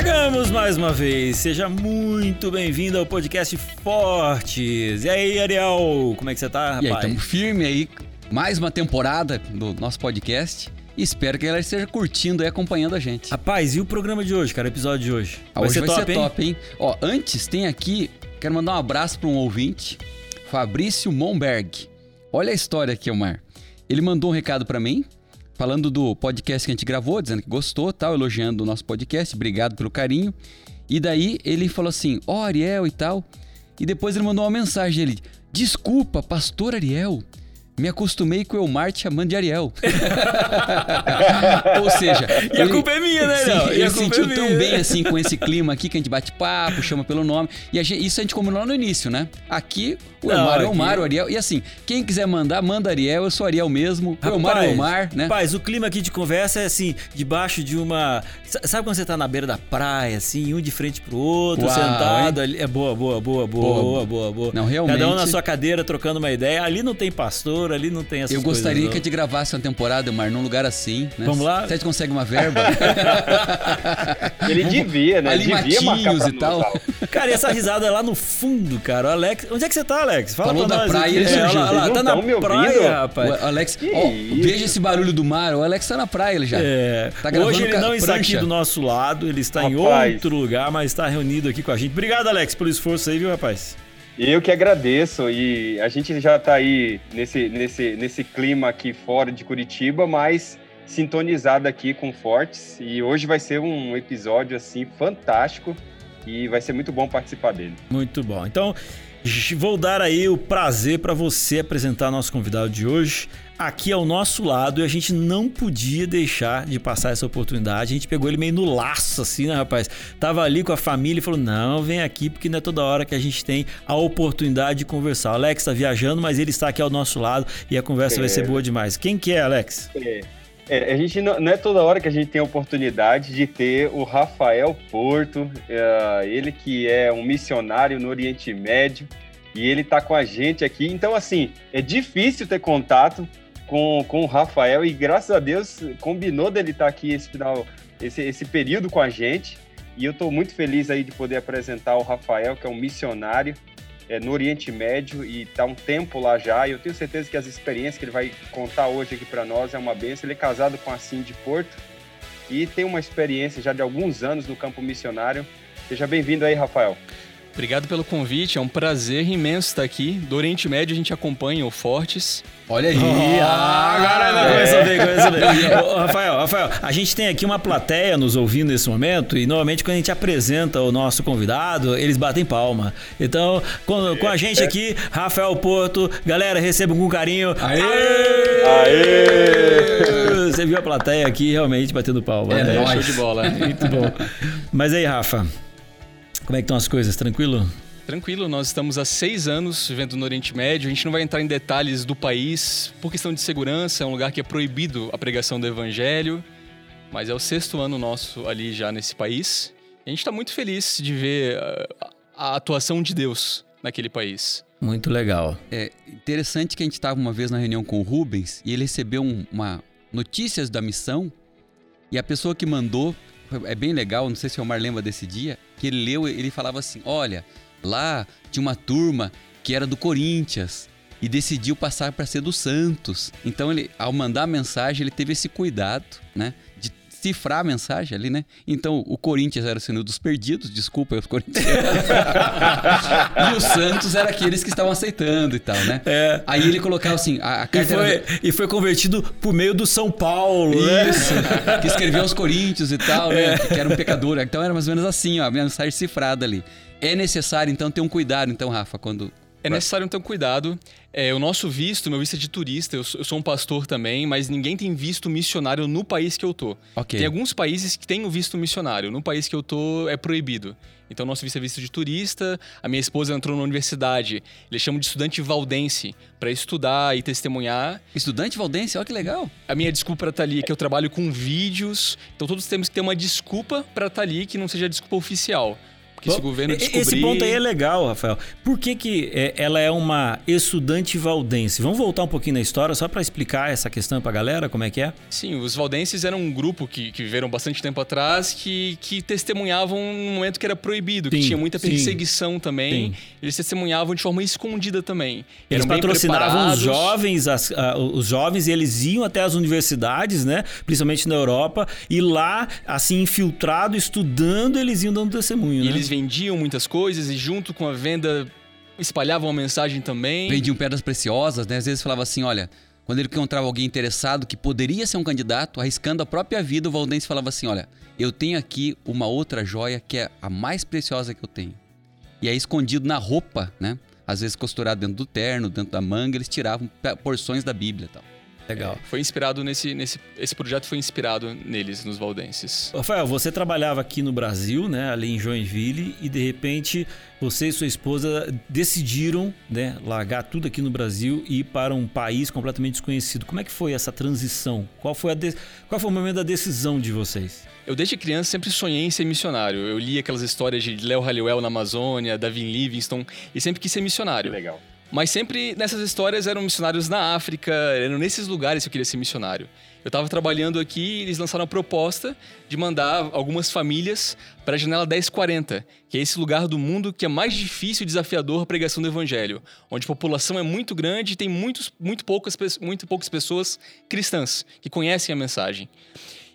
Chegamos mais uma vez. Seja muito bem-vindo ao podcast Fortes. E aí, Ariel, como é que você tá, rapaz? E aí, estamos firme aí. Mais uma temporada do nosso podcast. Espero que ela esteja curtindo e acompanhando a gente. Rapaz, e o programa de hoje, cara? O episódio de hoje? Ah, hoje vai, vai ser, top, hein? Ó, antes tem aqui, quero mandar um abraço para um ouvinte, Fabrício Monberg. Olha a história aqui, Omar. Ele mandou um recado para mim, falando do podcast que a gente gravou, dizendo que gostou, tal, elogiando o nosso podcast, obrigado pelo carinho. E daí ele falou assim: "Ó, oh, Ariel e tal". E depois ele mandou uma mensagem ele: "Desculpa, pastor Ariel, me acostumei com o Elmar te chamando de Ariel. Ou seja. E ele, a culpa é minha, né, sim, Ele sentiu é tão bem assim com esse clima aqui que a gente bate papo, chama pelo nome. E a gente, isso a gente combinou lá no início, né? Aqui, o Elmar é o Elmar, o Ariel. E assim, quem quiser mandar, manda Ariel, eu sou Ariel mesmo. o Elmar é o Elmar, né? Rapaz, o clima aqui de conversa é assim, debaixo de uma. Sabe quando você tá na beira da praia, assim, um de frente pro outro, Uau, sentado ali. É boa, boa, boa, boa, boa, boa, boa. Não, realmente. Cada um na sua cadeira trocando uma ideia. Ali não tem pastor ali não tem essas Eu gostaria coisas, que a gente gravasse uma temporada, mas num lugar assim, né? Vamos lá? Se a gente consegue uma verba. Ele devia, né? Ali devia matinhos e tal. Cara, e essa risada é lá no fundo, cara. O Alex. Onde é que você tá, Alex? Fala Falou da praia, ele é, lá, lá, tá na praia, rapaz. O Alex, ó, veja esse barulho do mar. O Alex tá na praia ele já. É. Tá Hoje ele não está aqui do nosso lado, ele está rapaz. em outro lugar, mas está reunido aqui com a gente. Obrigado, Alex, pelo esforço aí, viu, rapaz? Eu que agradeço e a gente já está aí nesse, nesse, nesse clima aqui fora de Curitiba, mas sintonizado aqui com Fortes e hoje vai ser um episódio assim fantástico e vai ser muito bom participar dele. Muito bom. Então, vou dar aí o prazer para você apresentar nosso convidado de hoje aqui ao nosso lado e a gente não podia deixar de passar essa oportunidade. A gente pegou ele meio no laço, assim, né, rapaz? Tava ali com a família e falou: não, vem aqui, porque não é toda hora que a gente tem a oportunidade de conversar. O Alex tá viajando, mas ele está aqui ao nosso lado e a conversa é. vai ser boa demais. Quem que é, Alex? É. É, a gente não, não, é toda hora que a gente tem a oportunidade de ter o Rafael Porto, é, ele que é um missionário no Oriente Médio, e ele tá com a gente aqui. Então, assim, é difícil ter contato com, com o Rafael e graças a Deus combinou dele estar aqui esse final, esse, esse período com a gente. E eu estou muito feliz aí de poder apresentar o Rafael, que é um missionário é, no Oriente Médio e está um tempo lá já. E eu tenho certeza que as experiências que ele vai contar hoje aqui para nós é uma benção. Ele é casado com a Cindy Porto e tem uma experiência já de alguns anos no campo missionário. Seja bem-vindo aí, Rafael. Obrigado pelo convite, é um prazer imenso estar aqui. Do Oriente Médio a gente acompanha o Fortes. Olha aí! Oh, ah, agora não, começa ver, começa a ver. Ô, Rafael, Rafael, a gente tem aqui uma plateia nos ouvindo nesse momento e normalmente quando a gente apresenta o nosso convidado, eles batem palma. Então, com, com a gente aqui, Rafael Porto, galera, recebam com carinho. Aê! Aê! Você viu a plateia aqui realmente batendo palma. É, né? show de bola. Muito bom. Mas aí, Rafa, como é que estão as coisas? Tranquilo? Tranquilo, nós estamos há seis anos vivendo no Oriente Médio. A gente não vai entrar em detalhes do país por questão de segurança, é um lugar que é proibido a pregação do evangelho, mas é o sexto ano nosso ali já nesse país. E a gente está muito feliz de ver a, ah, a atuação de Deus naquele país. Muito legal. É interessante que a gente estava uma vez na reunião com o Rubens e ele recebeu um, uma notícias da missão e a pessoa que mandou é bem legal, não sei se o Omar lembra desse dia, que ele leu, ele falava assim: olha, lá tinha uma turma que era do Corinthians e decidiu passar para ser do Santos. Então ele, ao mandar a mensagem, ele teve esse cuidado, né, de cifrar a mensagem ali, né? Então o Corinthians era o sino dos perdidos, desculpa os Corinthians. e o Santos era aqueles que estavam aceitando e tal, né? É. Aí ele colocava assim, a, a carta e foi, era... e foi convertido por meio do São Paulo, né? Isso, né? que escreveu aos Coríntios e tal, né? É. Que era um pecador. Então era mais ou menos assim, ó, a mensagem cifrada ali. É necessário então ter um cuidado, então, Rafa, quando é necessário ter um cuidado. É, o nosso visto, meu visto é de turista, eu sou, eu sou, um pastor também, mas ninguém tem visto missionário no país que eu tô. Okay. Tem alguns países que têm o visto missionário, no país que eu tô é proibido. Então, nosso visto é visto de turista. A minha esposa entrou na universidade, eles chamam de estudante valdense, para estudar e testemunhar. Estudante valdense? Olha que legal. A minha desculpa para estar tá ali é que eu trabalho com vídeos, então todos temos que ter uma desculpa para estar tá ali que não seja desculpa oficial. Porque se o governo descobrir... Esse ponto aí é legal, Rafael. Por que, que é, ela é uma estudante valdense? Vamos voltar um pouquinho na história só para explicar essa questão pra galera, como é que é? Sim, os valdenses eram um grupo que, que viveram bastante tempo atrás que, que testemunhavam num momento que era proibido, sim, que tinha muita perseguição sim, também. Sim. Eles testemunhavam de forma escondida também. Eles eram patrocinavam os jovens, as, os jovens e eles iam até as universidades, né? Principalmente na Europa, e lá, assim, infiltrado, estudando, eles iam dando testemunho, né? Eles vendiam muitas coisas e junto com a venda espalhavam a mensagem também. Vendiam pedras preciosas, né? Às vezes falava assim, olha, quando ele encontrava alguém interessado que poderia ser um candidato, arriscando a própria vida, o Valdense falava assim, olha, eu tenho aqui uma outra joia que é a mais preciosa que eu tenho. E aí escondido na roupa, né? Às vezes costurado dentro do terno, dentro da manga, eles tiravam porções da Bíblia e tal. Legal. É, foi inspirado nesse, nesse. Esse projeto foi inspirado neles, nos valdenses. Rafael, você trabalhava aqui no Brasil, né? Ali em Joinville, e de repente você e sua esposa decidiram, né, largar tudo aqui no Brasil e ir para um país completamente desconhecido. Como é que foi essa transição? Qual foi, a de... Qual foi o momento da decisão de vocês? Eu desde criança sempre sonhei em ser missionário. Eu li aquelas histórias de Léo Halliwell na Amazônia, Davi Livingstone, e sempre quis ser missionário. Que legal. Mas sempre nessas histórias eram missionários na África, eram nesses lugares que eu queria ser missionário. Eu estava trabalhando aqui e eles lançaram a proposta de mandar algumas famílias para a janela 1040, que é esse lugar do mundo que é mais difícil e desafiador a pregação do evangelho, onde a população é muito grande e tem muitos, muito, poucas, muito poucas pessoas cristãs que conhecem a mensagem.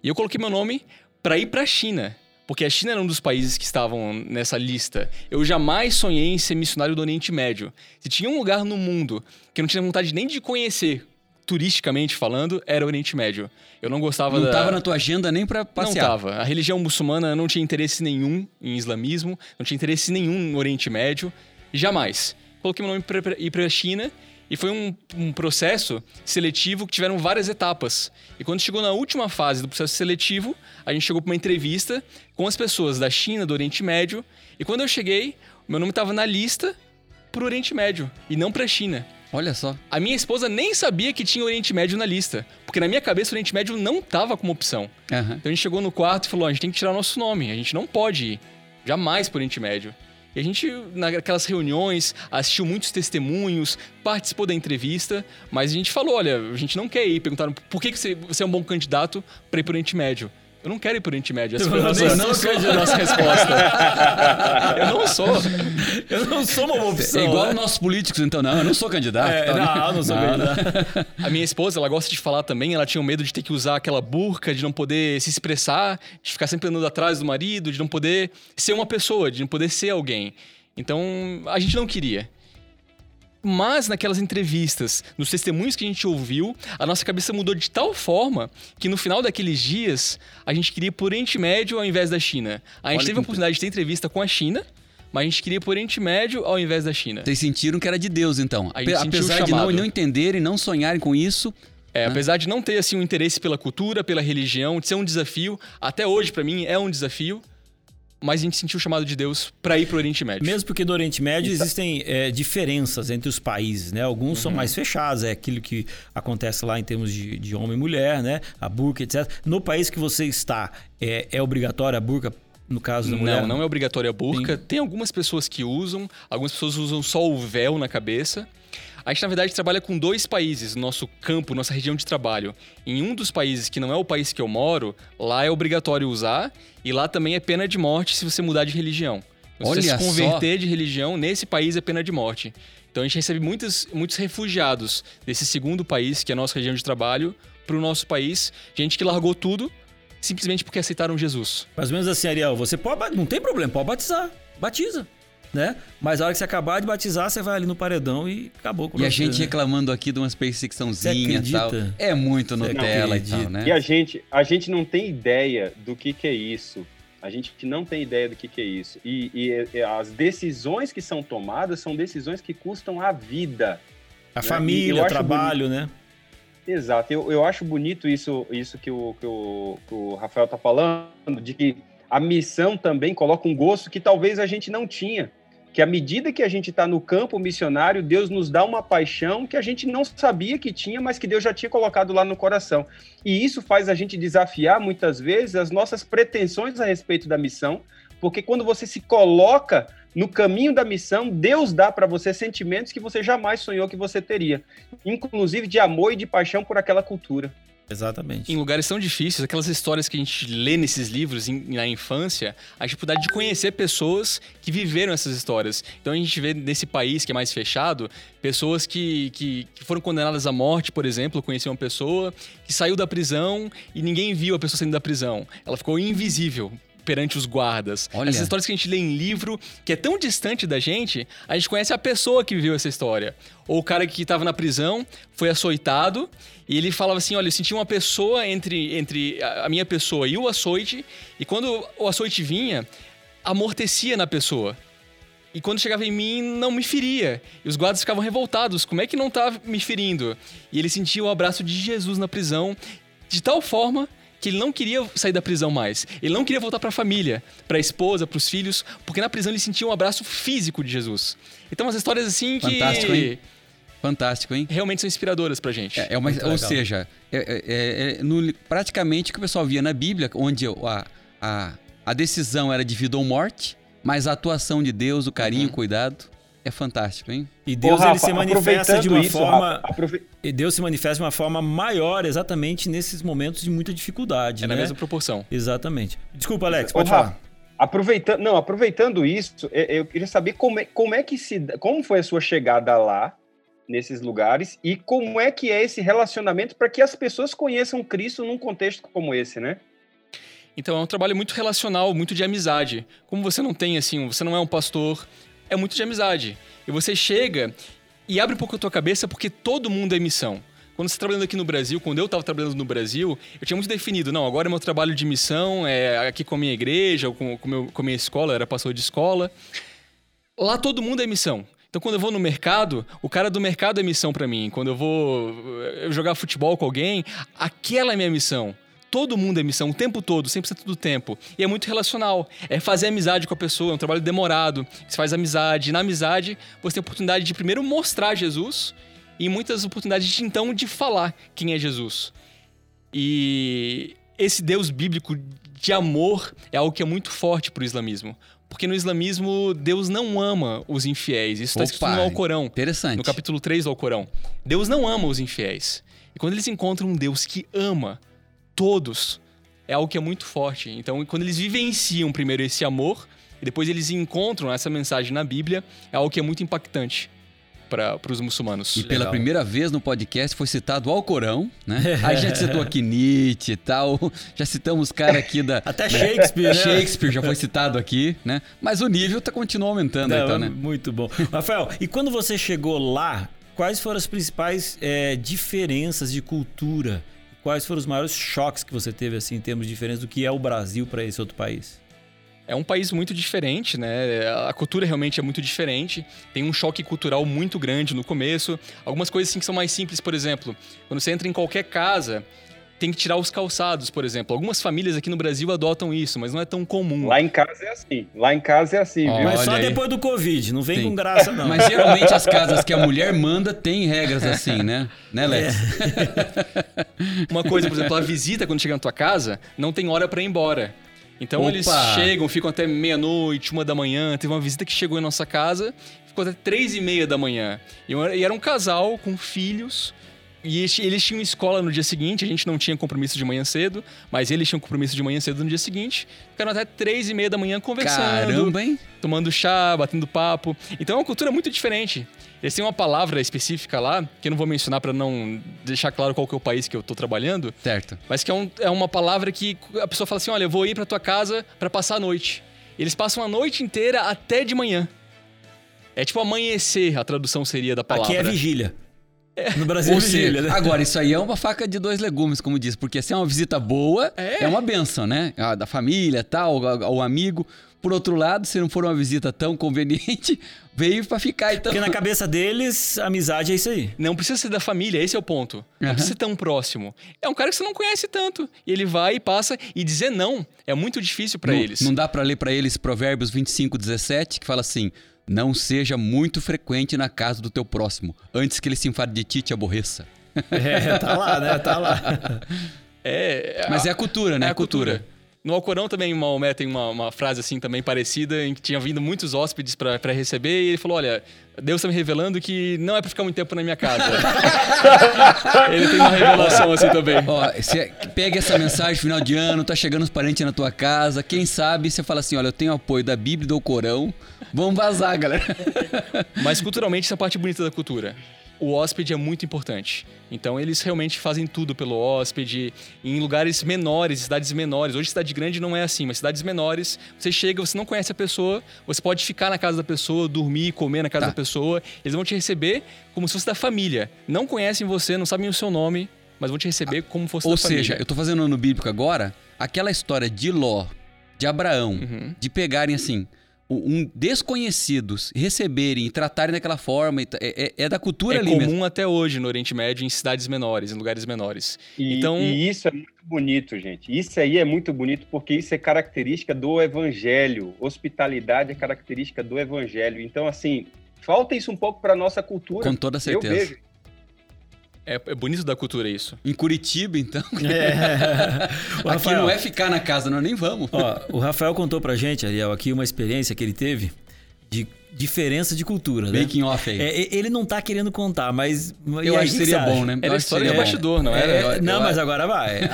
E eu coloquei meu nome para ir para a China porque a China era um dos países que estavam nessa lista. Eu jamais sonhei em ser missionário do Oriente Médio. Se tinha um lugar no mundo que eu não tinha vontade nem de conhecer, turisticamente falando, era o Oriente Médio. Eu não gostava não da... Não estava na tua agenda nem para passear. Não estava. A religião muçulmana não tinha interesse nenhum em islamismo, não tinha interesse nenhum no Oriente Médio. Jamais. Coloquei meu nome para ir para a China e foi um, um, processo seletivo que tiveram várias etapas. E quando chegou na última fase do processo seletivo, a gente chegou para uma entrevista com as pessoas da China, do Oriente Médio. E quando eu cheguei, meu nome estava na lista para o Oriente Médio e não para a China. Olha só. A minha esposa nem sabia que tinha Oriente Médio na lista, porque na minha cabeça o Oriente Médio não estava como opção. Uhum. Então a gente chegou no quarto e falou: a gente tem que tirar nosso nome, a gente não pode ir jamais para o Oriente Médio. E a gente, naquelas reuniões, assistiu muitos testemunhos, participou da entrevista, mas a gente falou: olha, a gente não quer ir. Perguntaram por que você é um bom candidato para ir para o Oriente Médio. Eu não quero ir para o Oriente Médio. Essa foi a nossa, não sou a nossa resposta. eu não sou. Eu não sou uma opção. É igual né? nossos políticos, então. Não, eu não sou candidato. É, não, não sou não, candidato. A minha esposa, ela gosta de falar também. Ela tinha medo de ter que usar aquela burca, de não poder se expressar, de ficar sempre andando atrás do marido, de não poder ser uma pessoa, de não poder ser alguém. Então, a gente não queria. Mas naquelas entrevistas, nos testemunhos que a gente ouviu, a nossa cabeça mudou de tal forma que no final daqueles dias a gente queria ir por Oriente Médio ao invés da China. A gente Olha teve a oportunidade de ter entrevista com a China, mas a gente queria ir por Oriente Médio ao invés da China. Vocês sentiram que era de Deus, então. Apesar de não, não entenderem, não sonharem com isso, é, né? apesar de não ter assim um interesse pela cultura, pela religião, de ser um desafio, até hoje para mim é um desafio mas a gente sentiu o chamado de Deus para ir para o Oriente Médio. Mesmo porque no Oriente Médio existem é, diferenças entre os países, né? Alguns uhum. são mais fechados, é aquilo que acontece lá em termos de, de homem e mulher, né? A burca, etc. No país que você está, é, é obrigatória a burca no caso da mulher? Não, não é obrigatória a burca. Tem algumas pessoas que usam, algumas pessoas usam só o véu na cabeça. A gente, na verdade, trabalha com dois países no nosso campo, nossa região de trabalho. Em um dos países, que não é o país que eu moro, lá é obrigatório usar e lá também é pena de morte se você mudar de religião. Se Olha você se converter só. de religião, nesse país é pena de morte. Então a gente recebe muitos, muitos refugiados desse segundo país, que é a nossa região de trabalho, para o nosso país. Gente que largou tudo simplesmente porque aceitaram Jesus. Mais ou menos assim, Ariel, você pode, não tem problema, pode batizar. Batiza né? Mas a hora que você acabar de batizar, você vai ali no paredão e acabou com E a gente né? reclamando aqui de umas perseguiçãozinha e tal. É muito Nutella e tal, né? E a gente, a gente não tem ideia do que, que é isso. A gente não tem ideia do que, que é isso. E, e, e, as decisões que são tomadas são decisões que custam a vida. A né? família, o trabalho, bonito. né? Exato. Eu, eu acho bonito isso, isso que, o, que, o, que o Rafael tá falando, de que a missão também coloca um gosto que talvez a gente não tinha que à medida que a gente está no campo missionário, Deus nos dá uma paixão que a gente não sabia que tinha, mas que Deus já tinha colocado lá no coração. E isso faz a gente desafiar muitas vezes as nossas pretensões a respeito da missão, porque quando você se coloca no caminho da missão, Deus dá para você sentimentos que você jamais sonhou que você teria, inclusive de amor e de paixão por aquela cultura. Exatamente. Em lugares tão difíceis, aquelas histórias que a gente lê nesses livros em, na infância, a dificuldade de conhecer pessoas que viveram essas histórias. Então a gente vê nesse país que é mais fechado, pessoas que, que, que foram condenadas à morte, por exemplo. Conheci uma pessoa que saiu da prisão e ninguém viu a pessoa saindo da prisão. Ela ficou invisível perante os guardas. Olha. Essas histórias que a gente lê em livro, que é tão distante da gente, a gente conhece a pessoa que viveu essa história. Ou o cara que estava na prisão, foi açoitado, e ele falava assim: olha, eu senti uma pessoa entre, entre a minha pessoa e o açoite, e quando o açoite vinha, amortecia na pessoa. E quando chegava em mim, não me feria. E os guardas ficavam revoltados. Como é que não tá me ferindo? E ele sentia o abraço de Jesus na prisão, de tal forma que ele não queria sair da prisão mais. Ele não queria voltar para a família, para a esposa, para os filhos, porque na prisão ele sentia um abraço físico de Jesus. Então, umas histórias assim que Fantástico, hein? Fantástico, hein? realmente são inspiradoras pra gente. É, é uma, ou seja, é, é- é no- praticamente o que o pessoal via na Bíblia, onde a, a, a decisão era de vida ou morte, mas a atuação de Deus, o carinho, o cuidado, é fantástico, hein? E Deus Ô, Rafa, ele se manifesta de uma isso, forma. Rafa, aprove- E Deus se manifesta de uma forma maior exatamente nesses momentos de muita dificuldade, É né? na mesma proporção. Exatamente. Desculpa, Alex, Ô, pode Rafa, falar. Aproveitando, não, aproveitando isso, é- eu queria saber como é, como é que se, como foi a sua chegada lá nesses lugares e como é que é esse relacionamento para que as pessoas conheçam Cristo num contexto como esse, né? Então é um trabalho muito relacional, muito de amizade. Como você não tem assim, você não é um pastor, é muito de amizade. E você chega e abre um pouco a tua cabeça porque todo mundo é missão. Quando você está trabalhando aqui no Brasil, quando eu estava trabalhando no Brasil, eu tinha muito definido, não, agora é meu trabalho de missão, é aqui com a minha igreja, ou com, com, meu, com a minha escola, era pastor de escola. Lá todo mundo é missão. Então, quando eu vou no mercado, o cara do mercado é missão pra mim. Quando eu vou eh, jogar futebol com alguém, aquela é minha missão. Todo mundo é missão, o tempo todo, 100% do tempo. E é muito relacional. É fazer amizade com a pessoa, é um trabalho demorado. Você faz amizade. E na amizade, você tem a oportunidade de primeiro mostrar Jesus e muitas oportunidades de então de falar quem é Jesus. E esse Deus bíblico de amor é algo que é muito forte pro islamismo. Porque no islamismo, Deus não ama os infiéis. Isso está escrito no Alcorão. Interessante. No capítulo 3 do Alcorão. Deus não ama os infiéis. E quando eles encontram um Deus que ama todos, é algo que é muito forte. Então, quando eles vivenciam primeiro esse amor, e depois eles encontram essa mensagem na Bíblia, é algo que é muito impactante para os muçulmanos. E pela Legal. primeira vez no podcast foi citado o Alcorão, né? Aí já citou aqui Nietzsche e tal, já citamos cara aqui da... Até Shakespeare, né? Shakespeare já foi citado aqui, né? Mas o nível tá, continua aumentando, Não, então, né? Muito bom. Rafael, e quando você chegou lá, quais foram as principais é, diferenças de cultura? Quais foram os maiores choques que você teve, assim, em termos de diferença do que é o Brasil para esse outro país? É um país muito diferente, né? A cultura realmente é muito diferente. Tem um choque cultural muito grande no começo. Algumas coisas assim que são mais simples, por exemplo, quando você entra em qualquer casa, tem que tirar os calçados, por exemplo. Algumas famílias aqui no Brasil adotam isso, mas não é tão comum. Lá em casa é assim. Lá em casa é assim, viu? Mas só aí. depois do Covid, não vem Sim. com graça, não. Mas geralmente as casas que a mulher manda tem regras assim, né? Né, Lex? Uma coisa, por exemplo, a visita quando chega na tua casa, não tem hora pra ir embora. Então Opa! eles chegam, ficam até meia-noite, uma da manhã. Teve uma visita que chegou em nossa casa, ficou até três e meia da manhã. E era um casal com filhos. E eles, tinham escola no dia seguinte, a gente não tinha compromisso de manhã cedo, mas eles tinham compromisso de manhã cedo no dia seguinte. Ficaram até três e meia da manhã conversando Caramba, hein? tomando chá, batendo papo. Então é uma cultura muito diferente. Eles têm uma palavra específica lá, que eu não vou mencionar para não deixar claro qual que é o país que eu tô trabalhando, Certo. mas que é, um- é uma palavra que a pessoa fala assim: olha, eu vou ir pra tua casa para passar a noite. Eles passam a noite inteira até de manhã. É tipo amanhecer, a tradução seria da palavra. Aqui é vigília. No Brasil é Ou vigília, seja, né? agora isso aí é uma faca de dois legumes, como diz, porque se é uma visita boa, é, É. uma benção, né? Ah, Da família, tal, o amigo. Por outro lado, se não for uma visita tão conveniente, veio pra ficar então. Porque na cabeça deles, amizade é isso aí. Não precisa ser da família, esse é o ponto. Não Aham. precisa ser tão próximo. É um cara que você não conhece tanto. E ele vai e passa. E dizer não é muito difícil pra não, eles. Não dá pra ler pra eles Provérbios 25, 17, que fala assim: Não seja muito frequente na casa do teu próximo, antes que ele se enfade de ti e te aborreça. É, tá lá, né? Tá lá. É, Mas é a cultura, né? é a cultura. No Alcorão também, Maomé tem uma, uma, frase assim também parecida, em que tinha vindo muitos hóspedes para receber, e ele falou: Olha, Deus está me revelando que não é para ficar muito tempo na minha casa. ele tem uma revelação assim também. Ó, você pega essa mensagem final de ano, tá chegando os parentes na tua casa, quem sabe você fala assim: Olha, eu tenho apoio da Bíblia e do Corão, vamos vazar, galera. Mas culturalmente, essa é a parte bonita da cultura o hóspede é muito importante. Então eles realmente fazem tudo pelo hóspede em lugares menores, cidades menores. Hoje cidade grande não é assim, mas cidades menores, você chega, você não conhece a pessoa, você pode ficar na casa da pessoa, dormir, comer na casa tá. da pessoa. Eles vão te receber como se fosse da família. Não conhecem você, não sabem o seu nome, mas vão te receber ah, como fosse Ou da seja, família. eu estou fazendo ano bíblico agora, aquela história de Ló, de Abraão, uhum. de pegarem assim, um desconhecidos receberem e tratarem daquela forma é, é, é da cultura é ali comum mesmo. até hoje no Oriente Médio em cidades menores, em lugares menores. E, então e isso é muito bonito, gente. Isso aí é muito bonito porque isso é característica do Evangelho. Hospitalidade é característica do Evangelho. Então assim falta isso um pouco para nossa cultura. Com toda certeza. Eu vejo. É, é, bonito da cultura isso. Em Curitiba, então. É. aqui Rafael, não é ficar na casa, nós nem vamos. Ó, o Rafael contou pra gente, Ariel, aqui uma experiência que ele teve de diferença de cultura, né? Making off aí. É, ele não tá querendo contar, mas. Eu acho que seria bom, né? Era história de bastidor, não era? É, não, eu, mas agora vai.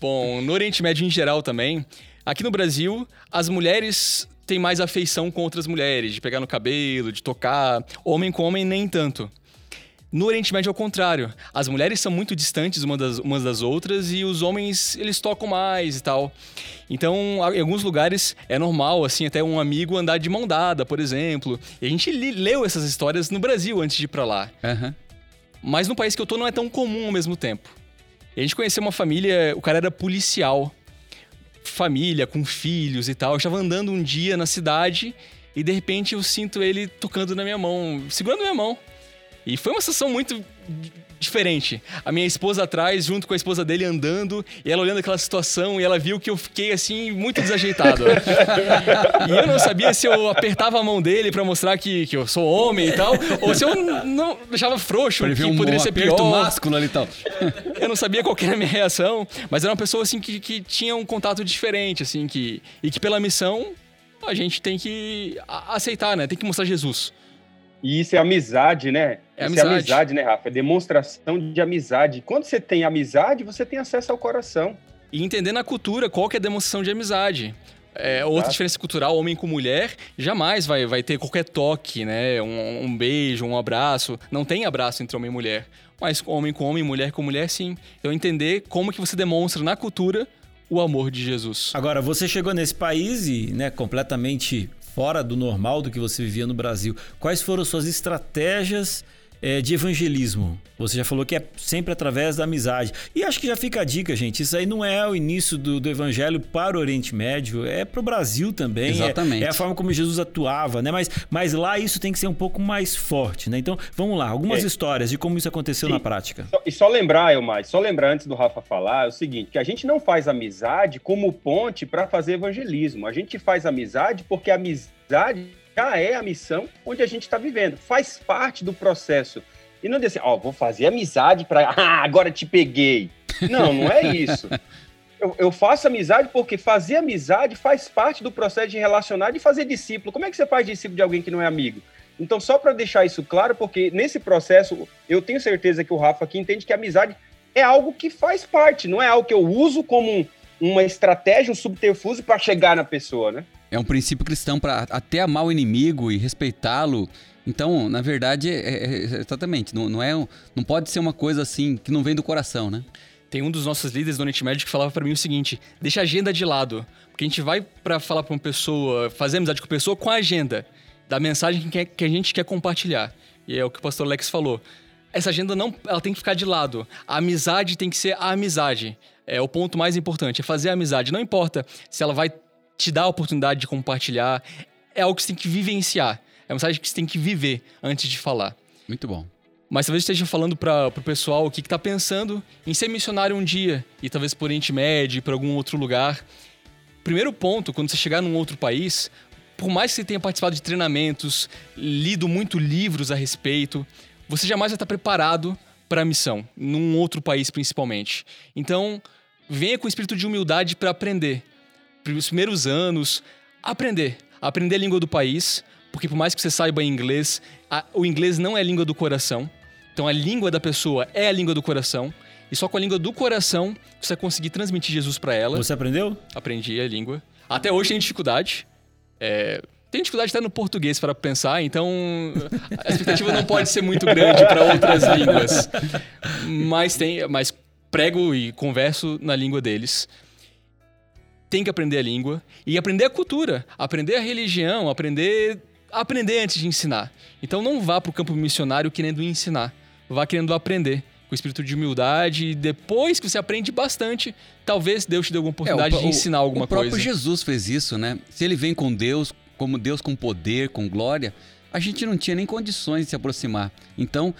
bom, no Oriente Médio em geral também. Aqui no Brasil, as mulheres tem mais afeição com outras mulheres, de pegar no cabelo, de tocar. Homem com homem, nem tanto. No Oriente Médio, ao contrário. As mulheres são muito distantes umas das, umas das outras e os homens, eles tocam mais e tal. Então, em alguns lugares é normal, assim, até um amigo andar de mão dada, por exemplo. E a gente leu essas histórias no Brasil antes de ir pra lá. Uhum. Mas no país que eu tô não é tão comum ao mesmo tempo. E a gente conheceu uma família, o cara era policial família, com filhos e tal. Eu estava andando um dia na cidade e de repente eu sinto ele tocando na minha mão, segurando minha mão. E foi uma sensação muito diferente. A minha esposa atrás, junto com a esposa dele andando, e ela olhando aquela situação, e ela viu que eu fiquei assim, muito desajeitado. e eu não sabia se eu apertava a mão dele para mostrar que, que eu sou homem e tal, ou se eu não deixava frouxo, que um, poderia ser pior. másculo ali e tal. eu não sabia qual era a minha reação, mas era uma pessoa assim que, que tinha um contato diferente, assim, que, e que pela missão a gente tem que aceitar, né? Tem que mostrar Jesus. E isso é amizade, né? É isso amizade. é amizade, né, Rafa? É demonstração de amizade. Quando você tem amizade, você tem acesso ao coração. E entender na cultura qual que é a demonstração de amizade. É, outra diferença cultural, homem com mulher, jamais vai, vai ter qualquer toque, né? Um, um, beijo, um abraço. Não tem abraço entre homem e mulher. Mas homem com homem, mulher com mulher, sim. Então entender como que você demonstra na cultura o amor de Jesus. Agora, você chegou nesse país e, né, completamente fora do normal do que você vivia no Brasil. Quais foram suas estratégias é, de evangelismo? Você já falou que é sempre através da amizade. E acho que já fica a dica, gente. Isso aí não é o início do, do evangelho para o Oriente Médio, é para o Brasil também. Exatamente. É, é, a forma como Jesus atuava, né? Mas, mas lá isso tem que ser um pouco mais forte, né? Então, vamos lá. Algumas é. histórias de como isso aconteceu Sim. na prática. E só lembrar, Elmar, só lembrar antes do Rafa falar, é o seguinte, que a gente não faz amizade como ponte para fazer evangelismo. A gente faz amizade porque a amizade já é a missão onde a gente está vivendo, faz parte do processo. E não dizer ó, oh, vou fazer amizade para. Ah, agora te peguei. Não, não é isso. Eu, eu, faço amizade porque fazer amizade faz parte do processo de relacionar e fazer discípulo. Como é que você faz discípulo de alguém que não é amigo? Então, só para deixar isso claro, porque nesse processo eu tenho certeza que o Rafa aqui entende que a amizade é algo que faz parte, não é algo que eu uso como um, uma estratégia, um subterfúgio para chegar na pessoa, né? É um princípio cristão para até amar o inimigo e respeitá-lo. Então, na verdade, é, é, é, exatamente, não, não, é, não pode ser uma coisa assim que não vem do coração, né? Tem um dos nossos líderes do Oriente Médio que falava para mim o seguinte: deixa a agenda de lado. Porque a gente vai para falar para uma pessoa, fazer amizade com a pessoa com a agenda da mensagem que, que a gente quer compartilhar. E é o que o pastor Lex falou. Essa agenda não, ela tem que ficar de lado. A amizade tem que ser a amizade. É o ponto mais importante, é fazer a amizade. Não importa se ela vai te dar a oportunidade de compartilhar. É algo que você tem que vivenciar. É uma mensagem que você tem que viver antes de falar. Muito bom. Mas talvez esteja falando para o pessoal que está pensando em ser missionário um dia, e talvez por Oriente Médio, para algum outro lugar. Primeiro ponto, quando você chegar num outro país, por mais que você tenha participado de treinamentos, lido muito livros a respeito, você jamais vai estar preparado para a missão, num outro país principalmente. Então, venha com espírito de humildade para aprender. Os primeiros anos, aprender. Aprender a língua do país, porque por mais que você saiba inglês, a, o inglês não é a língua do coração. Então, a língua da pessoa é a língua do coração. E só com a língua do coração você vai conseguir transmitir Jesus para ela. Você aprendeu? Aprendi a língua. Até hoje tem dificuldade. É, tem dificuldade até no português para pensar, então a expectativa não pode ser muito grande para outras línguas. Mas tem, mas prego e converso na língua deles. Tem que aprender a língua e aprender a cultura, aprender a religião, aprender aprender antes de ensinar. Então não vá para o campo missionário querendo ensinar, vá querendo aprender com espírito de humildade. E depois que você aprende bastante, talvez Deus te dê alguma oportunidade É, o- de ensinar alguma O próprio coisa. Jesus fez isso, né? Se ele vem com Deus, como Deus com poder, com glória, a gente não tinha nem condições de se aproximar. Então,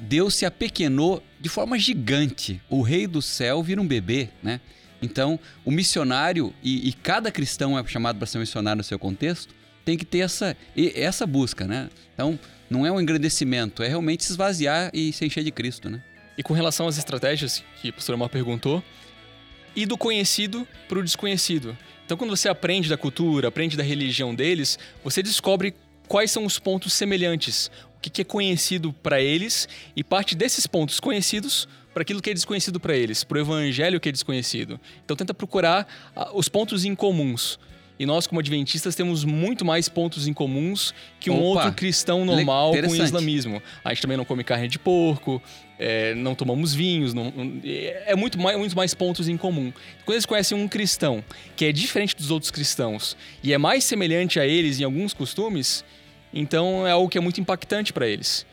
Deus se apequenou de forma gigante. O rei do céu vira um bebê, né? Então, o missionário, e, e cada cristão é chamado para ser missionário no seu contexto, tem que ter essa, essa busca, né? Então, não é um engrandecimento, é realmente se esvaziar e se encher de Cristo, né? E com relação às estratégias que o pastor Amar perguntou, e do conhecido para o desconhecido. Então, quando você aprende da cultura, aprende da religião deles, você descobre quais são os pontos semelhantes, o que é conhecido para eles, e parte desses pontos conhecidos para aquilo que é desconhecido para eles, para o evangelho que é desconhecido. Então, tenta procurar ah, os pontos em comuns. E nós, como adventistas, temos muito mais pontos em comuns que um Opa, outro cristão normal com o islamismo. A gente também não come carne de porco, é, não tomamos vinhos, não- não- é muito mais, muito mais pontos em comum. Quando eles conhecem um cristão que é diferente dos outros cristãos e é mais semelhante a eles em alguns costumes, então é algo que é muito impactante para eles.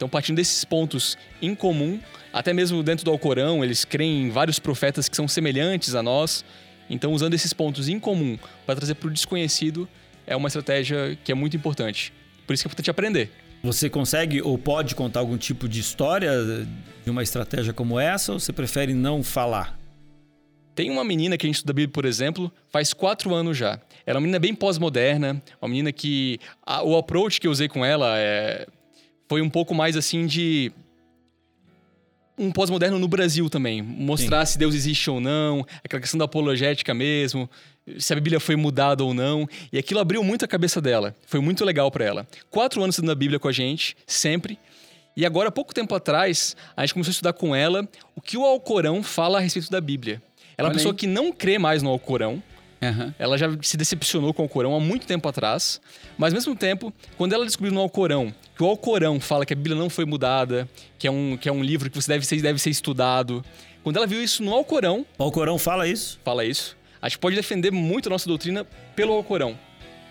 Então, partindo desses pontos em comum, até mesmo dentro do Alcorão, eles creem em vários profetas que são semelhantes a nós. Então, usando esses pontos em comum para trazer para o desconhecido é uma estratégia que é muito importante. Por isso que é importante aprender. Você consegue ou pode contar algum tipo de história de uma estratégia como essa ou você prefere não falar? Tem uma menina que a gente estuda a Bíblia, por exemplo, faz quatro anos já. Ela é uma menina bem pós-moderna, uma menina que a- o approach que eu usei com ela é, foi um pouco mais assim de um pós-moderno no Brasil também, mostrar se Deus existe ou não, aquela questão da apologética mesmo, se a Bíblia foi mudada ou não, e aquilo abriu muito a cabeça dela. Foi muito legal para ela. Quatro anos estudando a Bíblia com a gente, sempre. E agora, pouco tempo atrás, a gente começou a estudar com ela o que o Alcorão fala a respeito da Bíblia. Ela é uma pessoa que não crê mais no Alcorão. Aham. Ela já se decepcionou com o Alcorão há muito tempo atrás. Mas, ao mesmo tempo, quando ela descobriu no Alcorão que o Alcorão fala que a Bíblia não foi mudada, que é um, que é um livro que você deve ser, deve ser estudado. Quando ela viu isso no Alcorão, O Alcorão fala isso? fala isso, a gente pode defender muito a nossa doutrina pelo Alcorão.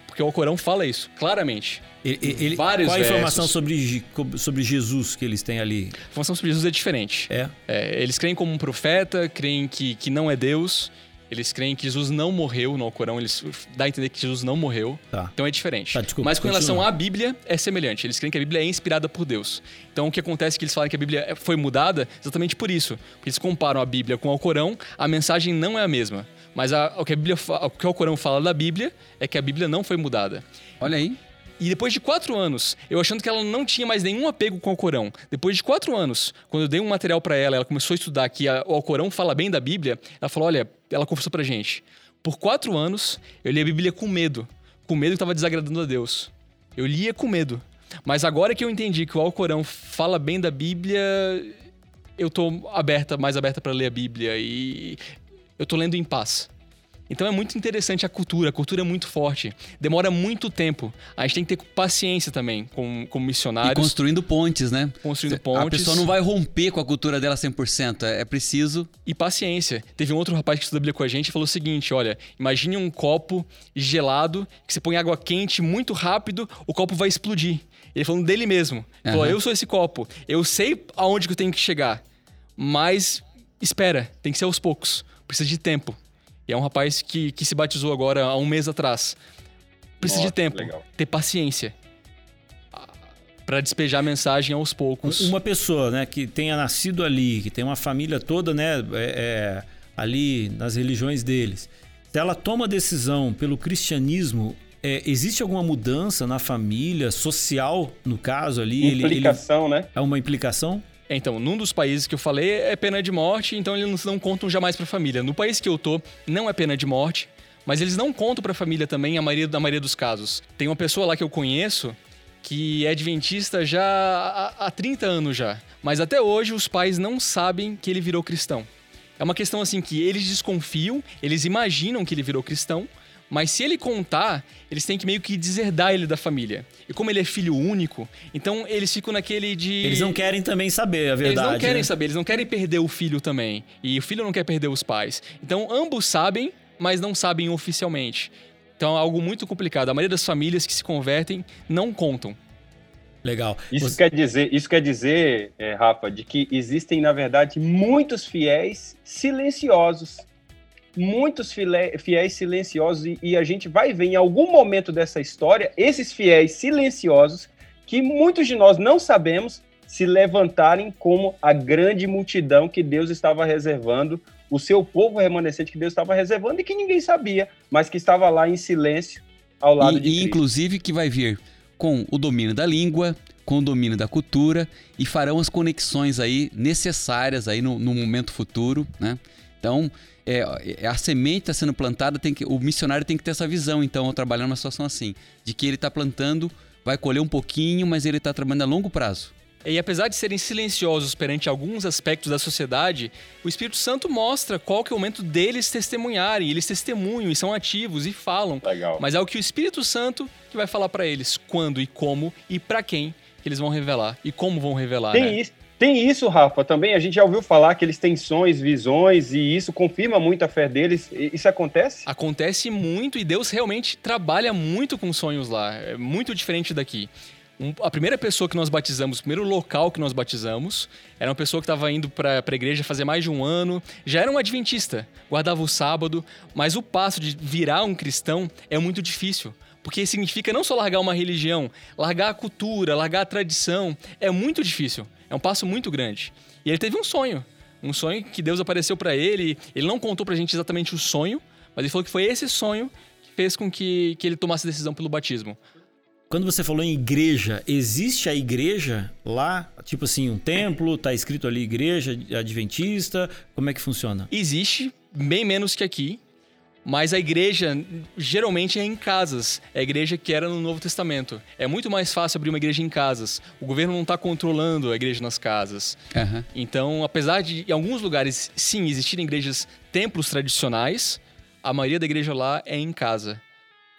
Porque o Alcorão fala isso, claramente. Ele, ele- Vários qual a informação versos. sobre, sobre Jesus que eles têm ali? A informação sobre Jesus é diferente. É. É, eles creem como um profeta, creem que, que não é Deus. Eles creem que Jesus não morreu no Alcorão. Eles dá a entender que Jesus não morreu. Tá. Então é diferente. Tá, desculpa, Mas com continua. relação à Bíblia, é semelhante. Eles creem que a Bíblia é inspirada por Deus. Então o que acontece é que eles falam que a Bíblia foi mudada exatamente por isso. Porque eles comparam a Bíblia com o Alcorão, a mensagem não é a mesma. Mas a- o, que a Bíblia, o que o Alcorão fala da Bíblia é que a Bíblia não foi mudada. Olha aí. E depois de quatro anos, eu achando que ela não tinha mais nenhum apego com o Alcorão. Depois de quatro anos, quando eu dei um material pra ela, ela começou a estudar que a- o Alcorão fala bem da Bíblia, ela falou: olha, ela confessou pra gente. Por quatro anos, eu li a Bíblia com medo. Com medo que estava desagradando a Deus. Eu lia com medo. Mas agora que eu entendi que o Alcorão fala bem da Bíblia, eu tô aberta, mais aberta pra ler a Bíblia e eu tô lendo em paz. Então é muito interessante a cultura, a cultura é muito forte. Demora muito tempo. A gente tem que ter paciência também como, como E missionários, construindo pontes, né? construindo A pontes. pessoa não vai romper com a cultura dela 100%. É é preciso. E paciência. Teve um outro rapaz que estuda a Bíblia com a gente e falou o seguinte: olha, imagine um copo gelado que você põe água quente muito rápido, o copo vai explodir. Ele falando dele mesmo. Ele falou: eu sou esse copo, eu sei aonde que eu tenho que chegar, mas espera, tem que ser aos poucos, precisa de tempo. E é um rapaz que, que se batizou agora há um mês atrás. Precisa de Nossa, tempo, legal. ter paciência. Pra despejar a mensagem aos poucos. Uma pessoa, né, que tenha nascido ali, que tem uma família toda, né, é, é, ali nas religiões deles. Se ela toma decisão pelo cristianismo, é, existe alguma mudança na família social, no caso ali? Ele- ele- Implicação, né? é uma implicação? Então, num dos países que eu falei é pena de morte, então eles não contam jamais para a família. No país que eu tô, não é pena de morte, mas eles não contam para a família também, a maioria, na maioria dos casos. Tem uma pessoa lá que eu conheço que é adventista já há, há 30 anos já, mas até hoje os pais não sabem que ele virou cristão. É uma questão assim que eles desconfiam, eles imaginam que ele virou cristão, mas se ele contar, eles têm que meio que deserdar ele da família. E como ele é filho único, então eles ficam naquele de. Eles não querem também saber a verdade. Eles não querem né? saber, eles não querem perder o filho também. E o filho não quer perder os pais. Então ambos sabem, mas não sabem oficialmente. Então é algo muito complicado. A maioria das famílias que se convertem não contam. Legal. Isso Você- quer dizer, isso quer dizer, é, Rafa, de que existem, na verdade, muitos fiéis silenciosos. Muitos fiéis silenciosos, e, e a gente vai ver em algum momento dessa história esses fiéis silenciosos que muitos de nós não sabemos se levantarem como a grande multidão que Deus estava reservando, o seu povo remanescente que Deus estava reservando e que ninguém sabia, mas que estava lá em silêncio ao lado E, de e Cristo. inclusive que vai vir com o domínio da língua, com o domínio da cultura e farão as conexões aí necessárias aí no, no momento futuro, né? Então, é, é, a semente está sendo plantada, tem que, o missionário tem que ter essa visão, então, ao trabalhar numa situação assim, de que ele está plantando, vai colher um pouquinho, mas ele está trabalhando a longo prazo. E apesar de serem silenciosos perante alguns aspectos da sociedade, o Espírito Santo mostra qual que é o momento deles testemunharem. Eles testemunham e são ativos e falam. Legal. Mas é o que o Espírito Santo que vai falar para eles quando e como e para quem que eles vão revelar e como vão revelar. Tem né? isso, tem isso, Rafa, também. A gente já ouviu falar que eles têm sonhos, visões, e isso confirma muito a fé deles. Isso acontece? Acontece muito e Deus realmente trabalha muito com sonhos lá. É muito diferente daqui. Um- a primeira pessoa que nós batizamos, o primeiro local que nós batizamos, era uma pessoa que estava indo para a igreja fazer mais de um ano, já era um adventista, guardava o sábado, mas o passo de virar um cristão é muito difícil. Porque significa não só largar uma religião, largar a cultura, largar a tradição. É muito difícil. É um passo muito grande. E ele teve um sonho. Um sonho que Deus apareceu para ele. Ele não contou pra gente exatamente o sonho, mas ele falou que foi esse sonho que fez com que, que ele tomasse a decisão pelo batismo. Quando você falou em igreja, existe a igreja lá? Tipo assim, um templo, tá escrito ali igreja adventista? Como é que funciona? Existe, bem menos que aqui, mas a igreja geralmente é em casas. É a igreja que era no Novo Testamento. É muito mais fácil abrir uma igreja em casas. O governo não está controlando a igreja nas casas. Aham. Então, apesar de em alguns lugares sim existirem igrejas, templos tradicionais, a maioria da igreja lá é em casa.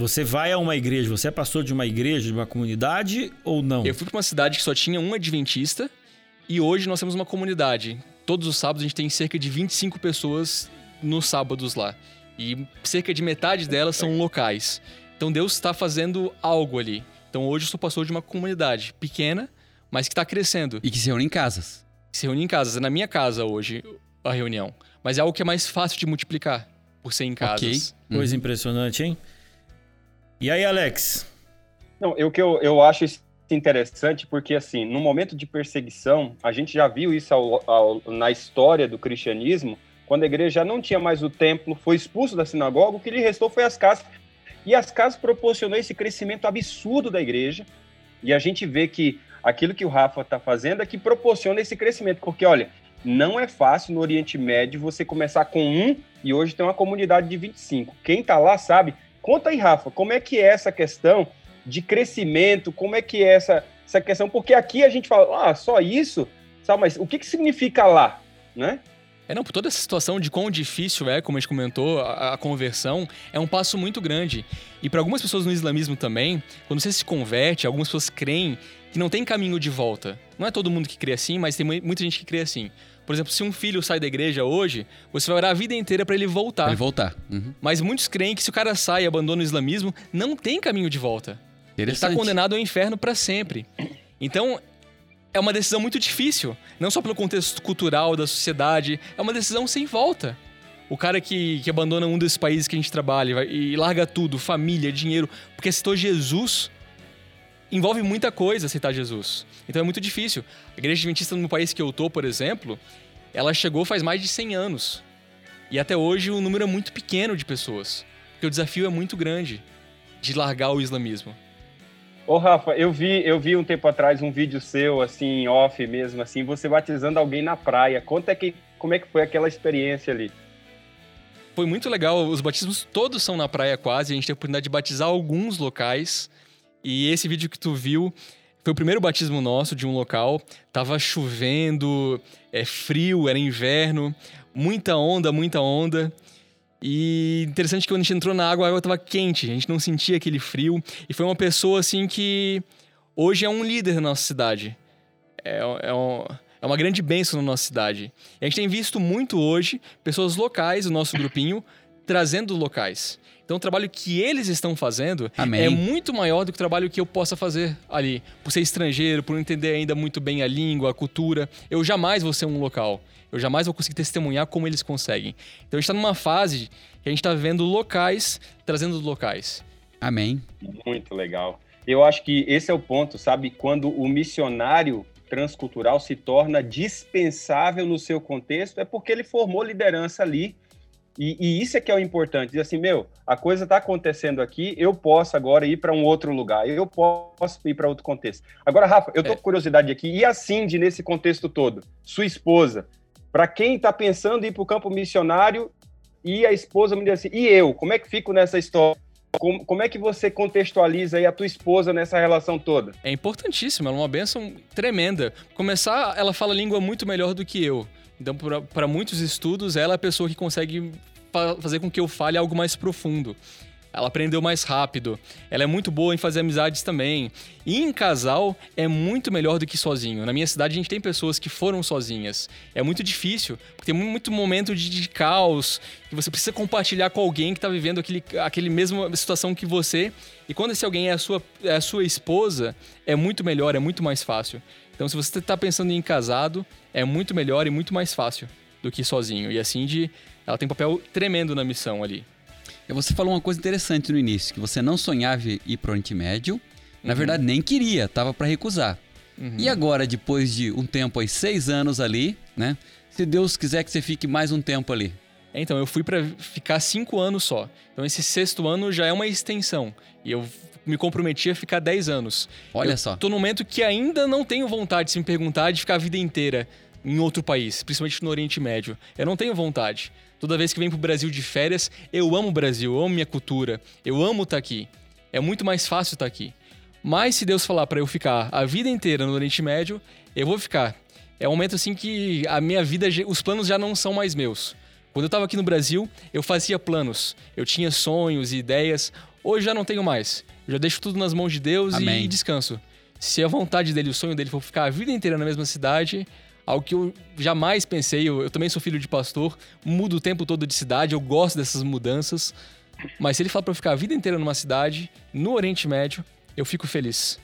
Você vai a uma igreja, você é pastor de uma igreja, de uma comunidade ou não? Eu fui para uma cidade que só tinha um adventista e hoje nós temos uma comunidade. Todos os sábados a gente tem cerca de 25 pessoas nos sábados lá. E cerca de metade delas são locais. Então Deus está fazendo algo ali. Então hoje eu sou pastor de uma comunidade pequena, mas que está crescendo. E que se reúnem em casas. Se reúne em casas. É na minha casa hoje a reunião. Mas é algo que é mais fácil de multiplicar por ser em casas. Coisa Uhum. impressionante, hein? E aí, Alex? Não, eu que eu, eu acho isso interessante porque, assim, no momento de perseguição, a gente já viu isso ao- ao- na história do cristianismo, quando a igreja não tinha mais o templo, foi expulso da sinagoga, o que lhe restou foi as casas. E as casas proporcionou esse crescimento absurdo da igreja. E a gente vê que aquilo que o Rafa está fazendo é que proporciona esse crescimento. Porque, olha, não é fácil no Oriente Médio você começar com um e hoje tem uma comunidade de 25. Quem está lá sabe. Conta aí, Rafa, como é que é essa questão de crescimento? Como é que é essa, essa questão? Porque aqui a gente fala, ah, só isso? Sabe, mas o que, que significa lá? Né? É, não, por toda essa situação de quão difícil é, como a gente comentou, a, a conversão, é um passo muito grande. E para algumas pessoas no islamismo também, quando você se converte, algumas pessoas creem que não tem caminho de volta. Não é todo mundo que crê assim, mas tem mu- muita gente que crê assim. Por exemplo, se um filho sai da igreja hoje, você vai orar a vida inteira para ele voltar. Pra ele voltar. Uhum. Mas muitos creem que se o cara sai e abandona o islamismo, não tem caminho de volta. Ele está condenado ao inferno para sempre. Então, é uma decisão muito difícil. Não só pelo contexto cultural da sociedade, é uma decisão sem volta. O cara que, que abandona um desses países que a gente trabalha e larga tudo, família, dinheiro, porque aceitou Jesus, envolve muita coisa aceitar Jesus. Então é muito difícil. A igreja adventista no país que eu tô, por exemplo, ela chegou faz mais de 100 anos. E até hoje o número é muito pequeno de pessoas. Porque o desafio é muito grande de largar o islamismo. Ô, Rafa, eu vi, eu vi um tempo atrás um vídeo seu, assim, off mesmo, assim, você batizando alguém na praia. Conta que, como é que foi aquela experiência ali. Foi muito legal, os batismos todos são na praia quase, a gente teve a oportunidade de batizar alguns locais. E esse vídeo que tu viu foi o primeiro batismo nosso de um local. Tava chovendo, é frio, era inverno, muita onda, muita onda. E interessante que quando a gente entrou na água, a água estava quente, a gente não sentia aquele frio. E foi uma pessoa assim que hoje é um líder na nossa cidade. É, é, um, é uma grande bênção na nossa cidade. E a gente tem visto muito hoje pessoas locais, o nosso grupinho, trazendo locais. Então o trabalho que eles estão fazendo Amém. é muito maior do que o trabalho que eu possa fazer ali. Por ser estrangeiro, por não entender ainda muito bem a língua, a cultura. Eu jamais vou ser um local. Eu jamais vou conseguir testemunhar como eles conseguem. Então a gente está numa fase que a gente está vendo locais trazendo locais. Amém. Muito legal. Eu acho que esse é o ponto, sabe? Quando o missionário transcultural se torna dispensável no seu contexto, é porque ele formou liderança ali. E, e isso é que é o importante. Diz assim, meu, a coisa está acontecendo aqui, eu posso agora ir para um outro lugar, eu posso ir para outro contexto. Agora, Rafa, eu tô É. com curiosidade aqui. E a Cindy nesse contexto todo? Sua esposa, para quem está pensando em ir para o campo missionário e a esposa me diz assim, e eu? Como é que fico nessa história? Como, como é que você contextualiza aí a tua esposa nessa relação toda? É importantíssimo, ela é uma bênção tremenda. Começar, ela fala língua muito melhor do que eu. Então, para muitos estudos, ela é a pessoa que consegue fazer com que eu fale algo mais profundo. Ela aprendeu mais rápido. Ela é muito boa em fazer amizades também. E em casal é muito melhor do que sozinho. Na minha cidade a gente tem pessoas que foram sozinhas. É muito difícil, porque tem muito momento de, de caos, que você precisa compartilhar com alguém que está vivendo aquele, aquele mesma situação que você. E quando esse alguém é a sua, é a sua esposa, é muito melhor, é muito mais fácil. Então se você está pensando em casado, é muito melhor e muito mais fácil do que sozinho. E assim de, ela tem um papel tremendo na missão ali. E você falou uma coisa interessante no início, que você não sonhava ir pro Oriente Médio, na verdade nem queria, tava para recusar. E agora, depois de um tempo aí, seis anos ali, né? Se Deus quiser que você fique mais um tempo ali. Então, eu fui pra ficar cinco anos só. Então, esse sexto ano já é uma extensão. E eu me comprometi a ficar 10 anos. Olha eu só. Tô num momento que ainda não tenho vontade, se me perguntar, de ficar a vida inteira em outro país, principalmente no Oriente Médio. Eu não tenho vontade. Toda vez que venho pro Brasil de férias, eu amo o Brasil, eu amo minha cultura, eu amo estar aqui. É muito mais fácil estar aqui. Mas se Deus falar para eu ficar a vida inteira no Oriente Médio, eu vou ficar. É um momento assim que a minha vida, os planos já não são mais meus. Quando eu estava aqui no Brasil, eu fazia planos, eu tinha sonhos e ideias. Hoje já não tenho mais. Eu já deixo tudo nas mãos de Deus Amém. e descanso. Se a vontade dele, o sonho dele for ficar a vida inteira na mesma cidade, algo que eu jamais pensei, eu, eu também sou filho de pastor, mudo o tempo todo de cidade, eu gosto dessas mudanças. Mas se ele falar para eu ficar a vida inteira numa cidade, no Oriente Médio, eu fico feliz.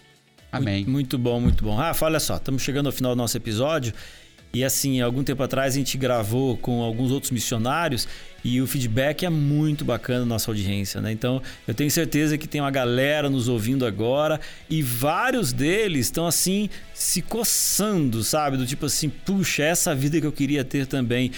Amém. Muito, muito bom, muito bom. Rafa, olha só, estamos chegando ao final do nosso episódio. E assim, algum tempo atrás a gente gravou com alguns outros missionários e o feedback é muito bacana da nossa audiência, né? Então, eu tenho certeza que tem uma galera nos ouvindo agora e vários deles estão assim se coçando, sabe? Do tipo assim, puxa, essa vida que eu queria ter também.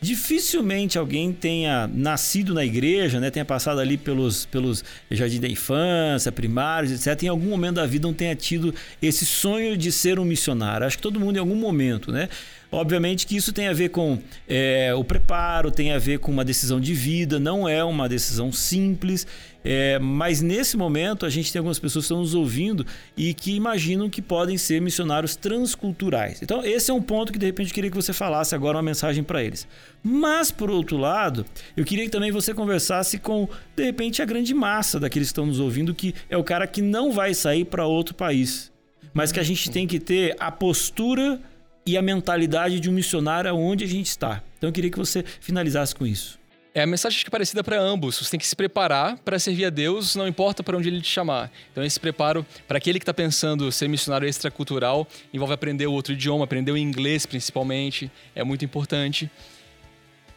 Dificilmente alguém tenha nascido na igreja, né? tenha passado ali pelos, pelos jardim da infância, primários, etc. Em algum momento da vida não tenha tido esse sonho de ser um missionário. Acho que todo mundo em algum momento, né? Obviamente que isso tem a ver com é, o preparo, tem a ver com uma decisão de vida, não é uma decisão simples, é, mas nesse momento a gente tem algumas pessoas que estão nos ouvindo e que imaginam que podem ser missionários transculturais. Então, esse é um ponto que de repente eu queria que você falasse agora uma mensagem para eles. Mas, por outro lado, eu queria que também você conversasse com, de repente, a grande massa daqueles que estão nos ouvindo, que é o cara que não vai sair para outro país, mas que a gente tem que ter a postura e a mentalidade de um missionário aonde a gente está. Então eu queria que você finalizasse com isso. É a mensagem que é parecida para ambos. Você tem que se preparar para servir a Deus, não importa para onde ele te chamar. Então esse preparo para aquele que está pensando ser missionário extracultural envolve aprender outro idioma, aprender o inglês principalmente, é muito importante.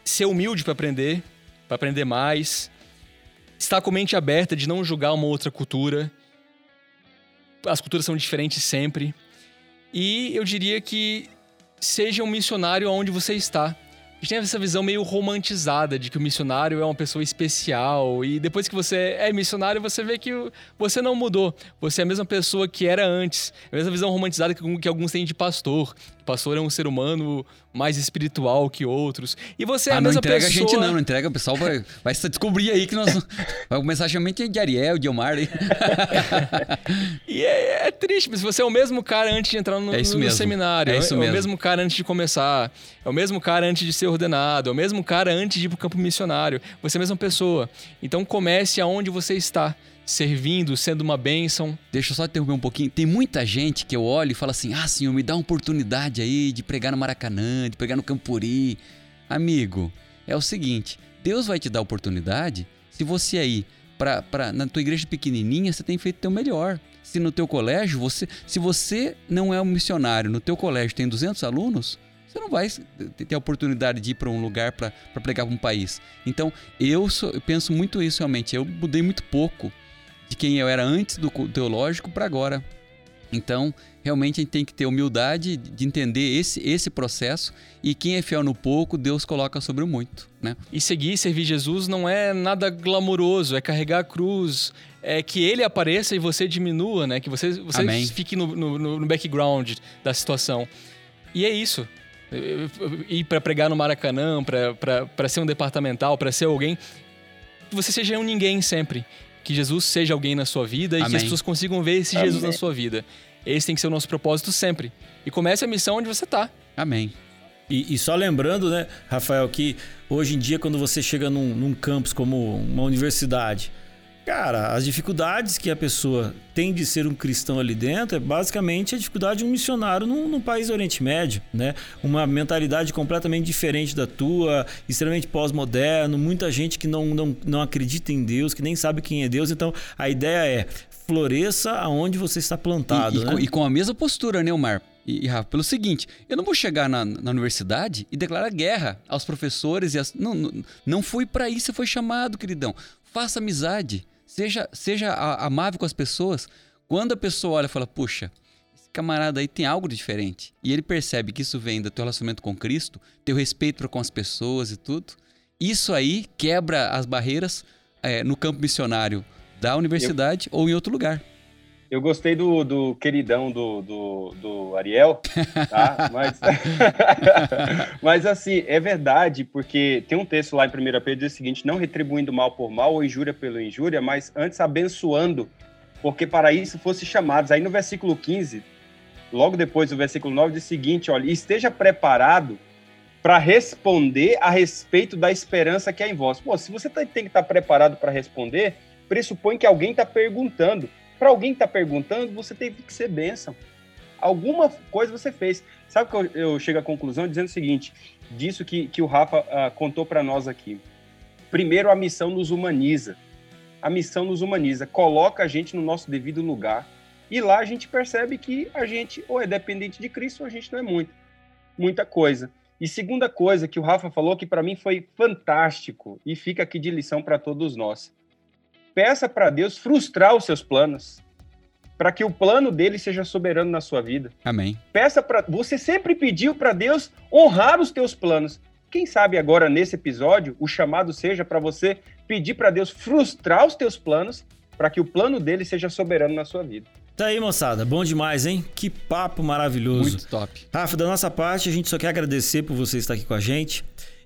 Ser humilde para aprender, para aprender mais. Estar com mente aberta de não julgar uma outra cultura. As culturas são diferentes sempre. E eu diria que seja um missionário onde você está. Gente tem essa visão meio romantizada de que o missionário é uma pessoa especial. E depois que você é missionário, você vê que você não mudou. Você é a mesma pessoa que era antes. É a mesma visão romantizada que alguns têm de pastor. O pastor é um ser humano mais espiritual que outros. E você é ah, a mesma pessoa... não entrega pessoa... a gente não, não entrega. O pessoal vai, vai descobrir aí que nós... vai começar a chamar de Ariel, de Omar. e é, é, triste, mas você é o mesmo cara antes de entrar no, é no seminário. É, isso é, mesmo. é o mesmo cara antes de começar. É o mesmo cara antes de ser ordenado. É o mesmo cara antes de ir pro campo missionário. Você é a mesma pessoa. Então comece aonde você está servindo, sendo uma bênção. Deixa eu só interromper um pouquinho. Tem muita gente que eu olho e falo assim: ah, senhor, me dá uma oportunidade aí de pregar no Maracanã, de pregar no Campuri. Amigo, é o seguinte: Deus vai te dar oportunidade se você aí, pra, pra, na tua igreja pequenininha, você tem feito o teu melhor. Se no teu colégio, você, se você não é um missionário, no teu colégio tem 200 alunos, você não vai ter a oportunidade de ir para um lugar para pregar para um país. Então, eu, sou, eu penso muito isso realmente. Eu mudei muito pouco de quem eu era antes do teológico para agora. Então, realmente a gente tem que ter humildade de entender esse, esse processo e quem é fiel no pouco, Deus coloca sobre o muito, né? E seguir e servir Jesus não é nada glamouroso, é carregar a cruz, é que ele apareça e você diminua, né? Que você, você fique no, no, no background da situação. E é isso. Ir para pregar no Maracanã, para ser um departamental, para ser alguém, você seja um ninguém sempre que Jesus seja alguém na sua vida Amém. e que as pessoas consigam ver esse Amém. Jesus na sua vida. Esse tem que ser o nosso propósito sempre. E comece a missão onde você está. Amém. E, e, só lembrando, né, Rafael, que hoje em dia, quando você chega num, num campus como uma universidade, Cara, as dificuldades que a pessoa tem de ser um cristão ali dentro é basicamente a dificuldade de um missionário num, num país do Oriente Médio, né? Uma mentalidade completamente diferente da tua, extremamente pós-moderno, muita gente que não, não, não acredita em Deus, que nem sabe quem é Deus. Então, a ideia é floresça aonde você está plantado. E, né? com, e com a mesma postura, né, Omar? E, Rafa, pelo seguinte, eu não vou chegar na, na universidade e declarar guerra aos professores e as, não, não, não fui para isso, você foi chamado, queridão. Faça amizade. Seja, seja amável com as pessoas. Quando a pessoa olha e fala, puxa, esse camarada aí tem algo de diferente. E ele percebe que isso vem do teu relacionamento com Cristo, teu respeito com as pessoas e tudo. Isso aí quebra as barreiras é, no campo missionário da universidade eu, ou em outro lugar. Eu gostei do, do queridão do, do, do Ariel, tá? Mas, mas assim, é verdade, porque tem um texto lá em 1 Pedro diz o seguinte: não retribuindo mal por mal ou injúria pela injúria, mas antes abençoando, porque para isso fosse chamados. Aí no versículo 15, logo depois do versículo 9, diz o seguinte: olha, esteja preparado para responder a respeito da esperança que há em vós. Pô, se você tem que estar preparado para responder, pressupõe que alguém está perguntando. Para alguém que está perguntando, você teve que ser bênção. Alguma coisa você fez. Sabe que eu, eu chego à conclusão dizendo o seguinte: disso que, que o Rafa uh, contou para nós aqui. Primeiro, a missão nos humaniza. A missão nos humaniza, coloca a gente no nosso devido lugar. E lá a gente percebe que a gente ou é dependente de Cristo ou a gente não é muito. Muita coisa. E segunda coisa que o Rafa falou que para mim foi fantástico e fica aqui de lição para todos nós peça para Deus frustrar os seus planos, para que o plano dele seja soberano na sua vida. Amém. Peça para você sempre pediu para Deus honrar os teus planos. Quem sabe agora nesse episódio o chamado seja para você pedir para Deus frustrar os teus planos, para que o plano dele seja soberano na sua vida. Tá aí, moçada. Bom demais, hein? Que papo maravilhoso. Muito top. Rafa, da nossa parte, a gente só quer agradecer por você estar aqui com a gente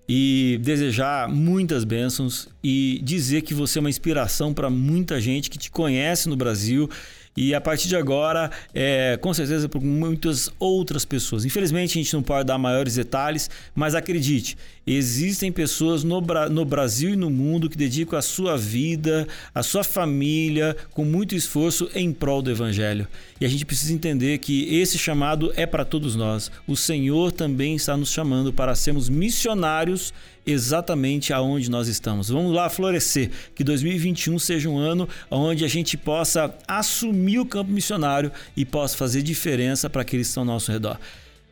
e desejar muitas bênçãos e dizer que você é uma inspiração para muita gente que te conhece no Brasil e a partir de agora, é, com certeza, por muitas outras pessoas. Infelizmente, a gente não pode dar maiores detalhes, mas acredite, existem pessoas no, no Brasil e no mundo que dedicam a sua vida, a sua família, com muito esforço em prol do Evangelho. E a gente precisa entender que esse chamado é para todos nós. O Senhor também está nos chamando para sermos missionários exatamente aonde nós estamos. Vamos lá florescer, que 2021 seja um ano onde a gente possa assumir o campo missionário e possa fazer diferença para aqueles que estão ao nosso redor.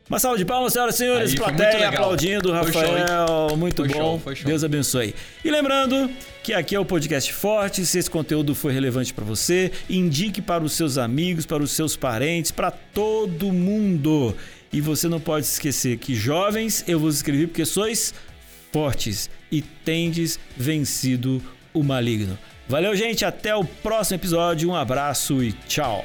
Uma salva de palmas, senhoras e senhores, Aí, plateia aplaudindo, Rafael, show, muito foi bom. Show, Deus abençoe. E lembrando que aqui é o podcast Forte, se esse conteúdo foi relevante para você, indique para os seus amigos, para os seus parentes, para todo mundo. E você não pode esquecer que jovens eu vos escrevi porque sois fortes e tendes vencido o maligno. Valeu, gente. Até o próximo episódio. Um abraço e tchau.